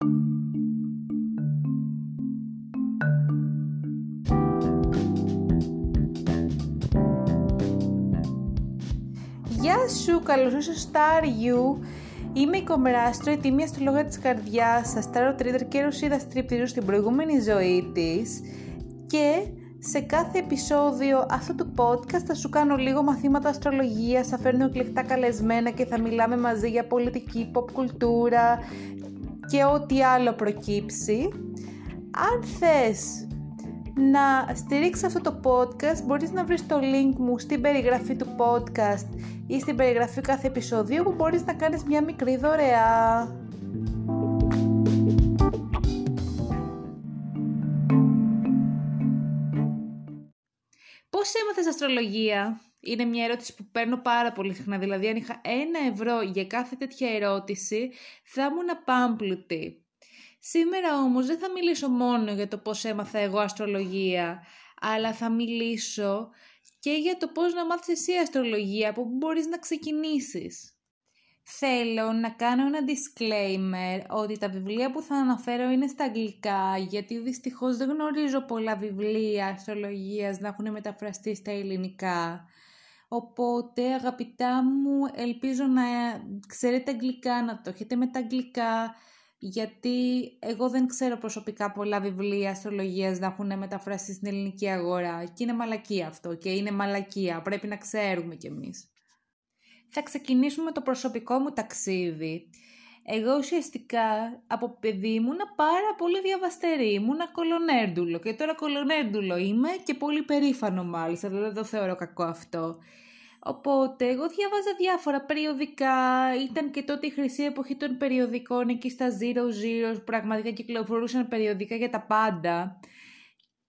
Γεια σου, καλώς ήρθες στο Star You. Είμαι η Κομράστρο, η τιμή αστρολόγα της καρδιάς σας, Tarot Reader και ρουσίδα στριπτηρίου στην προηγούμενη ζωή της και σε κάθε επεισόδιο αυτού του podcast θα σου κάνω λίγο μαθήματα αστρολογίας, θα φέρνω εκλεκτά καλεσμένα και θα μιλάμε μαζί για πολιτική, pop κουλτούρα και ό,τι άλλο προκύψει. Αν θες να στηρίξεις αυτό το podcast μπορείς να βρεις το link μου στην περιγραφή του podcast ή στην περιγραφή κάθε επεισοδίου που μπορείς να κάνεις μια μικρή δωρεά. Πώς έμαθες αστρολογία; Είναι μια ερώτηση που παίρνω πάρα πολύ συχνά. Δηλαδή, αν είχα ένα ευρώ για κάθε τέτοια ερώτηση, θα ήμουν απάμπλουτη. Σήμερα όμως δεν θα μιλήσω μόνο για το πώς έμαθα εγώ αστρολογία, αλλά θα μιλήσω και για το πώς να μάθεις εσύ αστρολογία, από πού μπορείς να ξεκινήσεις. Θέλω να κάνω ένα disclaimer ότι τα βιβλία που θα αναφέρω είναι στα αγγλικά γιατί δυστυχώς δεν γνωρίζω πολλά βιβλία αστρολογίας να έχουν μεταφραστεί στα ελληνικά. Οπότε αγαπητά μου ελπίζω να ξέρετε αγγλικά, να το έχετε με τα αγγλικά γιατί εγώ δεν ξέρω προσωπικά πολλά βιβλία αστρολογίας να έχουν μεταφραστεί στην ελληνική αγορά και είναι μαλακία αυτό και είναι μαλακία, πρέπει να ξέρουμε κι εμείς. Θα ξεκινήσουμε το προσωπικό μου ταξίδι. Εγώ ουσιαστικά από παιδί ήμουνα πάρα πολύ διαβαστερή, ήμουνα κολονέρντουλο και τώρα κολονέρντουλο είμαι και πολύ περήφανο μάλιστα, δεν το θεωρώ κακό αυτό. Οπότε εγώ διάβαζα διάφορα περιοδικά, ήταν και τότε η χρυσή εποχή των περιοδικών εκεί στα Zero Zero που πραγματικά κυκλοφορούσαν περιοδικά για τα πάντα.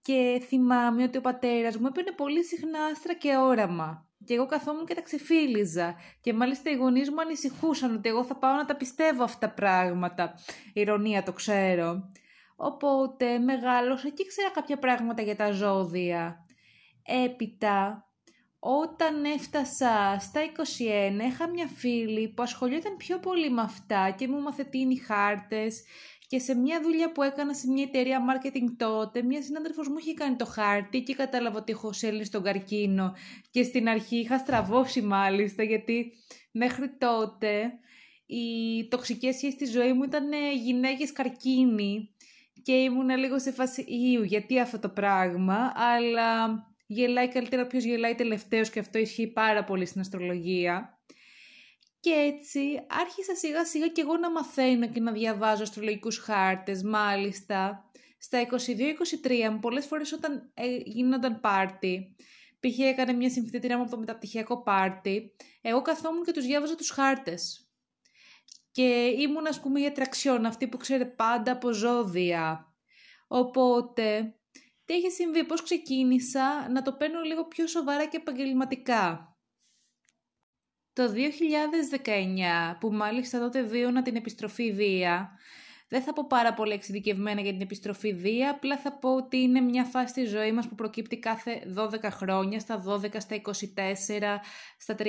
Και θυμάμαι ότι ο πατέρας μου έπαιρνε πολύ συχνά άστρα και όραμα. Και εγώ καθόμουν και τα ξεφύλιζα. Και μάλιστα οι γονείς μου ανησυχούσαν ότι εγώ θα πάω να τα πιστεύω αυτά τα πράγματα. Ηρωνία το ξέρω. Οπότε μεγάλωσα και ήξερα κάποια πράγματα για τα ζώδια. Έπειτα όταν έφτασα στα 21 είχα μια φίλη που ασχολιόταν πιο πολύ με αυτά και μου μαθετίνει χάρτες και σε μια δουλειά που έκανα σε μια εταιρεία marketing τότε, μια συνάδελφος μου είχε κάνει το χάρτη και κατάλαβα ότι έχω σέλνει στον καρκίνο και στην αρχή είχα στραβώσει μάλιστα γιατί μέχρι τότε οι τοξικές σχέσεις στη ζωή μου ήταν γυναίκες καρκίνη και ήμουν λίγο σε φάση Ιου, γιατί αυτό το πράγμα, αλλά γελάει καλύτερα ποιος γελάει τελευταίος και αυτό ισχύει πάρα πολύ στην αστρολογία. Και έτσι άρχισα σιγά σιγά και εγώ να μαθαίνω και να διαβάζω αστρολογικούς χάρτες, μάλιστα. Στα 22-23 πολλές φορές όταν ε, γίνονταν πάρτι, π.χ. έκανε μια συμφιτήτρια μου από το μεταπτυχιακό πάρτι, εγώ καθόμουν και τους διάβαζα τους χάρτες. Και ήμουν ας πούμε η ατραξιόν, αυτή που ξέρει πάντα από ζώδια. Οπότε τι έχει συμβεί, πώς ξεκίνησα να το παίρνω λίγο πιο σοβαρά και επαγγελματικά. Το 2019, που μάλιστα τότε βίωνα την επιστροφή Δία, δεν θα πω πάρα πολύ εξειδικευμένα για την επιστροφή Δία, απλά θα πω ότι είναι μια φάση στη ζωή μας που προκύπτει κάθε 12 χρόνια, στα 12, στα 24, στα 36,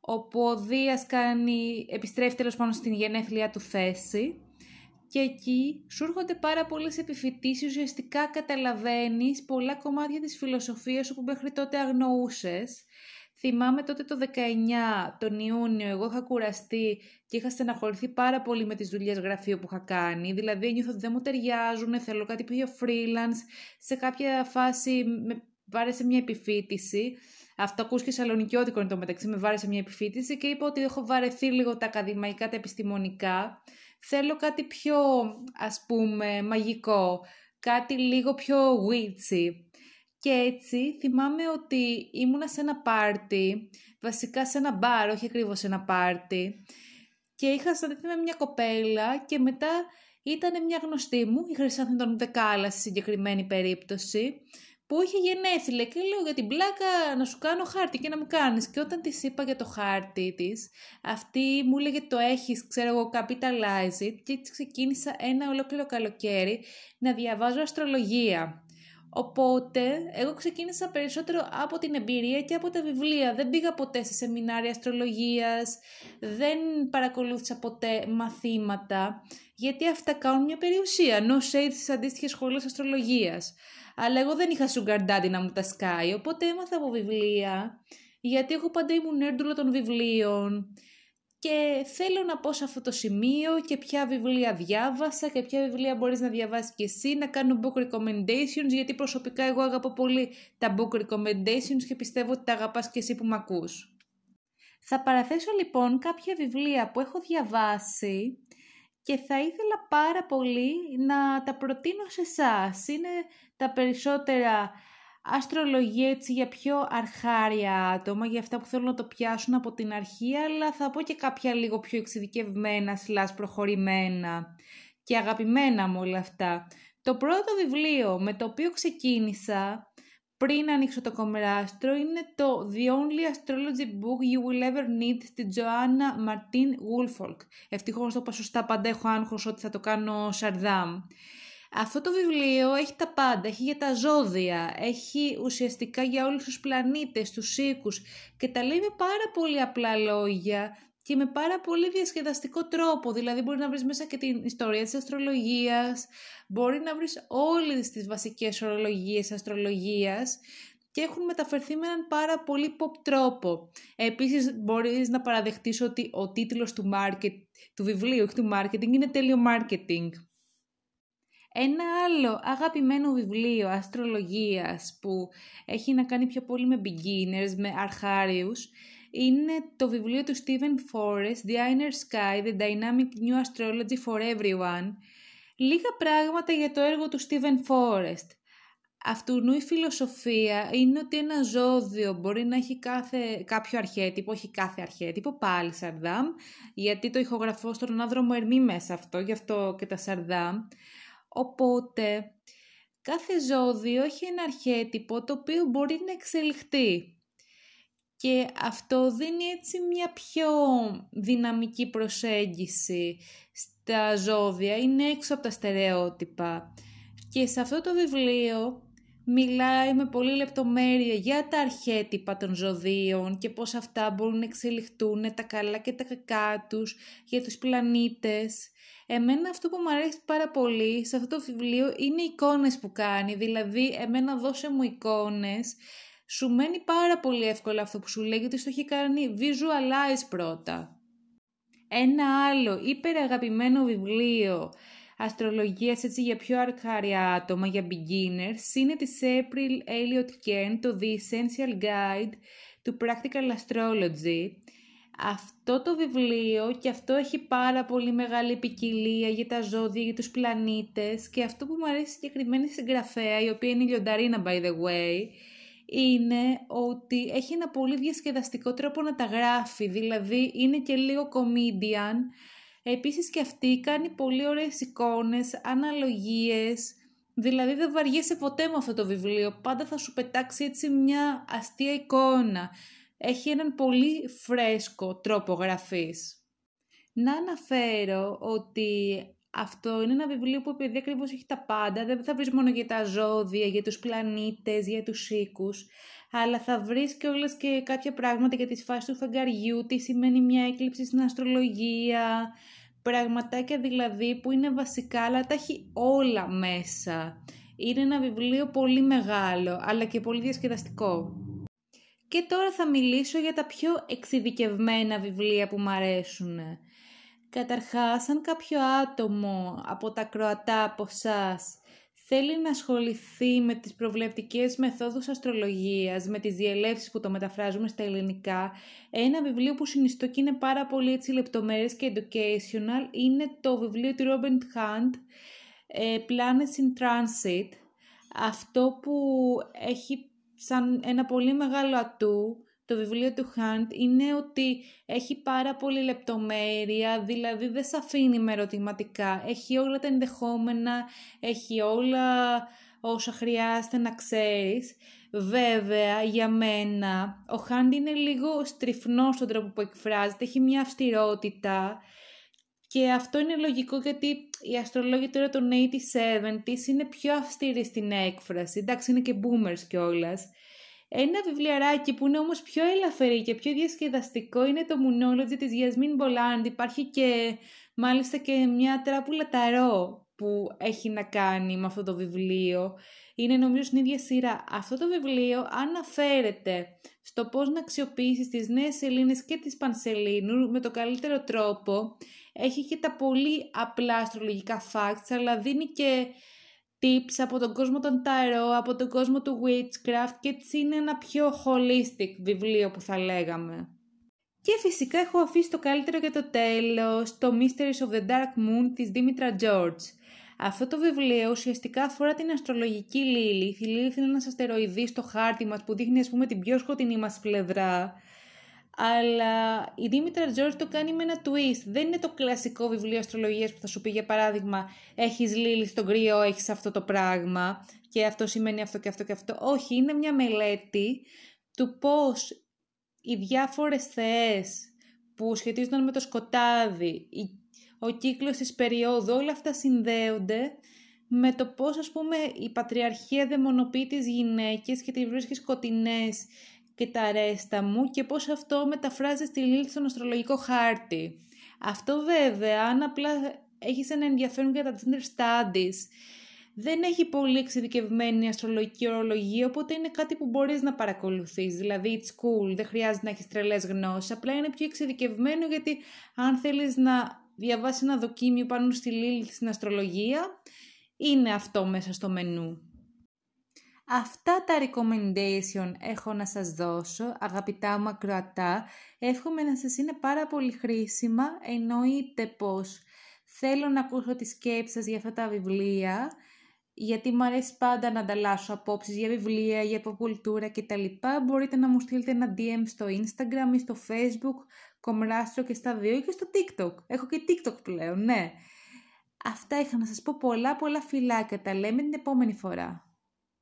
όπου ο Δίας κάνει, επιστρέφει τέλος πάνω στην γενέθλια του θέση και εκεί σου έρχονται πάρα πολλές επιφυτήσεις, ουσιαστικά καταλαβαίνεις πολλά κομμάτια της φιλοσοφίας που μέχρι τότε αγνοούσες. Θυμάμαι τότε το 19, τον Ιούνιο, εγώ είχα κουραστεί και είχα στεναχωρηθεί πάρα πολύ με τις δουλειές γραφείου που είχα κάνει. Δηλαδή νιώθω ότι δεν μου ταιριάζουν, θέλω κάτι πιο freelance. Σε κάποια φάση με βάρεσε μια επιφύτηση. Αυτό ακούς και σαλονικιώτικο είναι το μεταξύ, με βάρεσε μια επιφύτηση και είπα ότι έχω βαρεθεί λίγο τα ακαδημαϊκά, τα επιστημονικά θέλω κάτι πιο ας πούμε μαγικό, κάτι λίγο πιο witchy. Και έτσι θυμάμαι ότι ήμουνα σε ένα πάρτι, βασικά σε ένα μπαρ, όχι ακριβώς ένα πάρτι, και είχα συναντηθεί με μια κοπέλα και μετά ήταν μια γνωστή μου, η Χρυσάνθη των Δεκάλα στη συγκεκριμένη περίπτωση, που είχε γενέθλια και λέω για την πλάκα να σου κάνω χάρτη και να μου κάνεις. Και όταν της είπα για το χάρτη της, αυτή μου έλεγε το έχεις, ξέρω εγώ, capitalize it και έτσι ξεκίνησα ένα ολόκληρο καλοκαίρι να διαβάζω αστρολογία. Οπότε, εγώ ξεκίνησα περισσότερο από την εμπειρία και από τα βιβλία. Δεν πήγα ποτέ σε σεμινάρια αστρολογίας, δεν παρακολούθησα ποτέ μαθήματα, γιατί αυτά κάνουν μια περιουσία, no shade στις αντίστοιχες σχολές αστρολογίας. Αλλά εγώ δεν είχα sugar daddy να μου τα σκάει, οπότε έμαθα από βιβλία, γιατί εγώ πάντα ήμουν έρντουλα των βιβλίων και θέλω να πω σε αυτό το σημείο και ποια βιβλία διάβασα και ποια βιβλία μπορείς να διαβάσεις και εσύ, να κάνω book recommendations, γιατί προσωπικά εγώ αγαπώ πολύ τα book recommendations και πιστεύω ότι τα αγαπάς και εσύ που με ακούς. Θα παραθέσω λοιπόν κάποια βιβλία που έχω διαβάσει και θα ήθελα πάρα πολύ να τα προτείνω σε εσάς. Είναι τα περισσότερα αστρολογία έτσι για πιο αρχάρια άτομα, για αυτά που θέλουν να το πιάσουν από την αρχή, αλλά θα πω και κάποια λίγο πιο εξειδικευμένα, σλάς προχωρημένα και αγαπημένα μου όλα αυτά. Το πρώτο βιβλίο με το οποίο ξεκίνησα πριν ανοίξω το κομμεράστρο είναι το The Only Astrology Book You Will Ever Need τη Joanna Martin Woolfolk. Ευτυχώς το είπα σωστά, πάντα έχω άγχος ότι θα το κάνω σαρδάμ. Αυτό το βιβλίο έχει τα πάντα, έχει για τα ζώδια, έχει ουσιαστικά για όλους τους πλανήτες, τους οίκους και τα λέει με πάρα πολύ απλά λόγια και με πάρα πολύ διασκεδαστικό τρόπο. Δηλαδή μπορεί να βρεις μέσα και την ιστορία της αστρολογίας, μπορεί να βρεις όλες τις βασικές ορολογίες αστρολογίας και έχουν μεταφερθεί με έναν πάρα πολύ pop τρόπο. Επίσης μπορείς να παραδεχτείς ότι ο τίτλος του, market, του βιβλίου, του marketing, είναι τέλειο marketing. Ένα άλλο αγαπημένο βιβλίο αστρολογίας που έχει να κάνει πιο πολύ με beginners, με αρχάριους, είναι το βιβλίο του Stephen Forrest, The Inner Sky, The Dynamic New Astrology for Everyone. Λίγα πράγματα για το έργο του Stephen Forrest. Αυτού η φιλοσοφία είναι ότι ένα ζώδιο μπορεί να έχει κάθε, κάποιο αρχέτυπο, όχι κάθε αρχέτυπο, πάλι Σαρδάμ, γιατί το ηχογραφώ στον άδρομο Ερμή μέσα αυτό, γι' αυτό και τα Σαρδάμ. Οπότε, κάθε ζώδιο έχει ένα αρχέτυπο το οποίο μπορεί να εξελιχθεί. Και αυτό δίνει έτσι μια πιο δυναμική προσέγγιση στα ζώδια, είναι έξω από τα στερεότυπα. Και σε αυτό το βιβλίο μιλάει με πολύ λεπτομέρεια για τα αρχέτυπα των ζωδίων και πώς αυτά μπορούν να εξελιχτούν τα καλά και τα κακά τους για τους πλανήτες Εμένα αυτό που μου αρέσει πάρα πολύ σε αυτό το βιβλίο είναι οι εικόνες που κάνει. Δηλαδή, εμένα δώσε μου εικόνες. Σου μένει πάρα πολύ εύκολα αυτό που σου λέει, γιατί στο έχει κάνει visualize πρώτα. Ένα άλλο υπεραγαπημένο βιβλίο αστρολογίας έτσι για πιο αρχάρια άτομα, για beginners, είναι της April Elliot Kent, το The Essential Guide to Practical Astrology αυτό το βιβλίο και αυτό έχει πάρα πολύ μεγάλη ποικιλία για τα ζώδια, για τους πλανήτες και αυτό που μου αρέσει συγκεκριμένη συγγραφέα, η οποία είναι η Λιονταρίνα by the way, είναι ότι έχει ένα πολύ διασκεδαστικό τρόπο να τα γράφει, δηλαδή είναι και λίγο comedian. Επίσης και αυτή κάνει πολύ ωραίες εικόνες, αναλογίες, δηλαδή δεν βαριέσαι ποτέ με αυτό το βιβλίο, πάντα θα σου πετάξει έτσι μια αστεία εικόνα. Έχει έναν πολύ φρέσκο τρόπο γραφής. Να αναφέρω ότι αυτό είναι ένα βιβλίο που επειδή ακριβώς έχει τα πάντα, δεν θα βρεις μόνο για τα ζώδια, για τους πλανήτες, για τους οίκους, αλλά θα βρεις και όλες και κάποια πράγματα για τις φάσεις του φεγγαριού, τι σημαίνει μια έκλειψη στην αστρολογία, πραγματάκια δηλαδή που είναι βασικά, αλλά τα έχει όλα μέσα. Είναι ένα βιβλίο πολύ μεγάλο, αλλά και πολύ διασκεδαστικό. Και τώρα θα μιλήσω για τα πιο εξειδικευμένα βιβλία που μου αρέσουν. Καταρχάς, αν κάποιο άτομο από τα κροατά από εσά θέλει να ασχοληθεί με τις προβλεπτικές μεθόδους αστρολογίας, με τις διελεύσεις που το μεταφράζουμε στα ελληνικά, ένα βιβλίο που συνιστώ και είναι πάρα πολύ έτσι λεπτομέρειες και educational είναι το βιβλίο του Robert Hunt, ε, Planets in Transit. Αυτό που έχει σαν ένα πολύ μεγάλο ατού το βιβλίο του Χάντ είναι ότι έχει πάρα πολύ λεπτομέρεια, δηλαδή δεν σε αφήνει με ερωτηματικά. Έχει όλα τα ενδεχόμενα, έχει όλα όσα χρειάζεται να ξέρεις. Βέβαια, για μένα, ο Χάντ είναι λίγο στριφνός στον τρόπο που εκφράζεται, έχει μια αυστηρότητα Και αυτό είναι λογικό γιατί οι αστρολόγοι τώρα των 80s, είναι πιο αυστηροί στην έκφραση. Εντάξει, είναι και boomers κιόλας. Ένα βιβλιαράκι που είναι όμως πιο ελαφρύ και πιο διασκεδαστικό είναι το Moonology της Γιασμίν Μπολάντ. Υπάρχει και μάλιστα και μια τράπουλα ταρό που έχει να κάνει με αυτό το βιβλίο. Είναι νομίζω στην ίδια σειρά. Αυτό το βιβλίο αναφέρεται στο πώς να αξιοποιήσεις τις νέες σελήνες και τις πανσελίνου με το καλύτερο τρόπο. Έχει και τα πολύ απλά αστρολογικά facts, αλλά δίνει και tips από τον κόσμο των tarot, από τον κόσμο του witchcraft και έτσι είναι ένα πιο holistic βιβλίο που θα λέγαμε. Και φυσικά έχω αφήσει το καλύτερο για το τέλος, το Mysteries of the Dark Moon της Δήμητρα George. Αυτό το βιβλίο ουσιαστικά αφορά την αστρολογική Λίλη. Η Λίλη είναι ένας αστεροειδής στο χάρτη μας που δείχνει ας πούμε την πιο σκοτεινή μας πλευρά. Αλλά η Δήμητρα Τζόρτ το κάνει με ένα twist. Δεν είναι το κλασικό βιβλίο αστρολογίας που θα σου πει για παράδειγμα έχεις Λίλη στον κρύο, έχεις αυτό το πράγμα και αυτό σημαίνει αυτό και αυτό και αυτό. Όχι, είναι μια μελέτη του πώς οι διάφορες θεές που σχετίζονταν με το σκοτάδι, ο κύκλος της περίοδου, όλα αυτά συνδέονται με το πώς ας πούμε η πατριαρχία δαιμονοποιεί τις γυναίκες και τις βρίσκει σκοτεινές και τα ρέστα μου και πώς αυτό μεταφράζεται στη λύθη στον αστρολογικό χάρτη. Αυτό βέβαια, αν απλά έχεις ένα ενδιαφέρον για τα gender studies, δεν έχει πολύ εξειδικευμένη αστρολογική ορολογία, οπότε είναι κάτι που μπορείς να παρακολουθείς. Δηλαδή, it's cool, δεν χρειάζεται να έχεις τρελές γνώσεις, απλά είναι πιο εξειδικευμένο γιατί αν θέλεις να διαβάσεις ένα δοκίμιο πάνω στη Λίλη στην αστρολογία, είναι αυτό μέσα στο μενού. Αυτά τα recommendation έχω να σας δώσω, αγαπητά μου ακροατά. Εύχομαι να σας είναι πάρα πολύ χρήσιμα. Εννοείται πως θέλω να ακούσω τις σκέψεις σας για αυτά τα βιβλία, γιατί μου αρέσει πάντα να ανταλλάσσω απόψεις για βιβλία, για υποκουλτούρα κτλ. Μπορείτε να μου στείλετε ένα DM στο Instagram ή στο Facebook, κομμράστρο και στα δύο και στο TikTok. Έχω και TikTok πλέον, ναι. Αυτά είχα να σας πω πολλά πολλά φιλάκια. Τα λέμε την επόμενη φορά.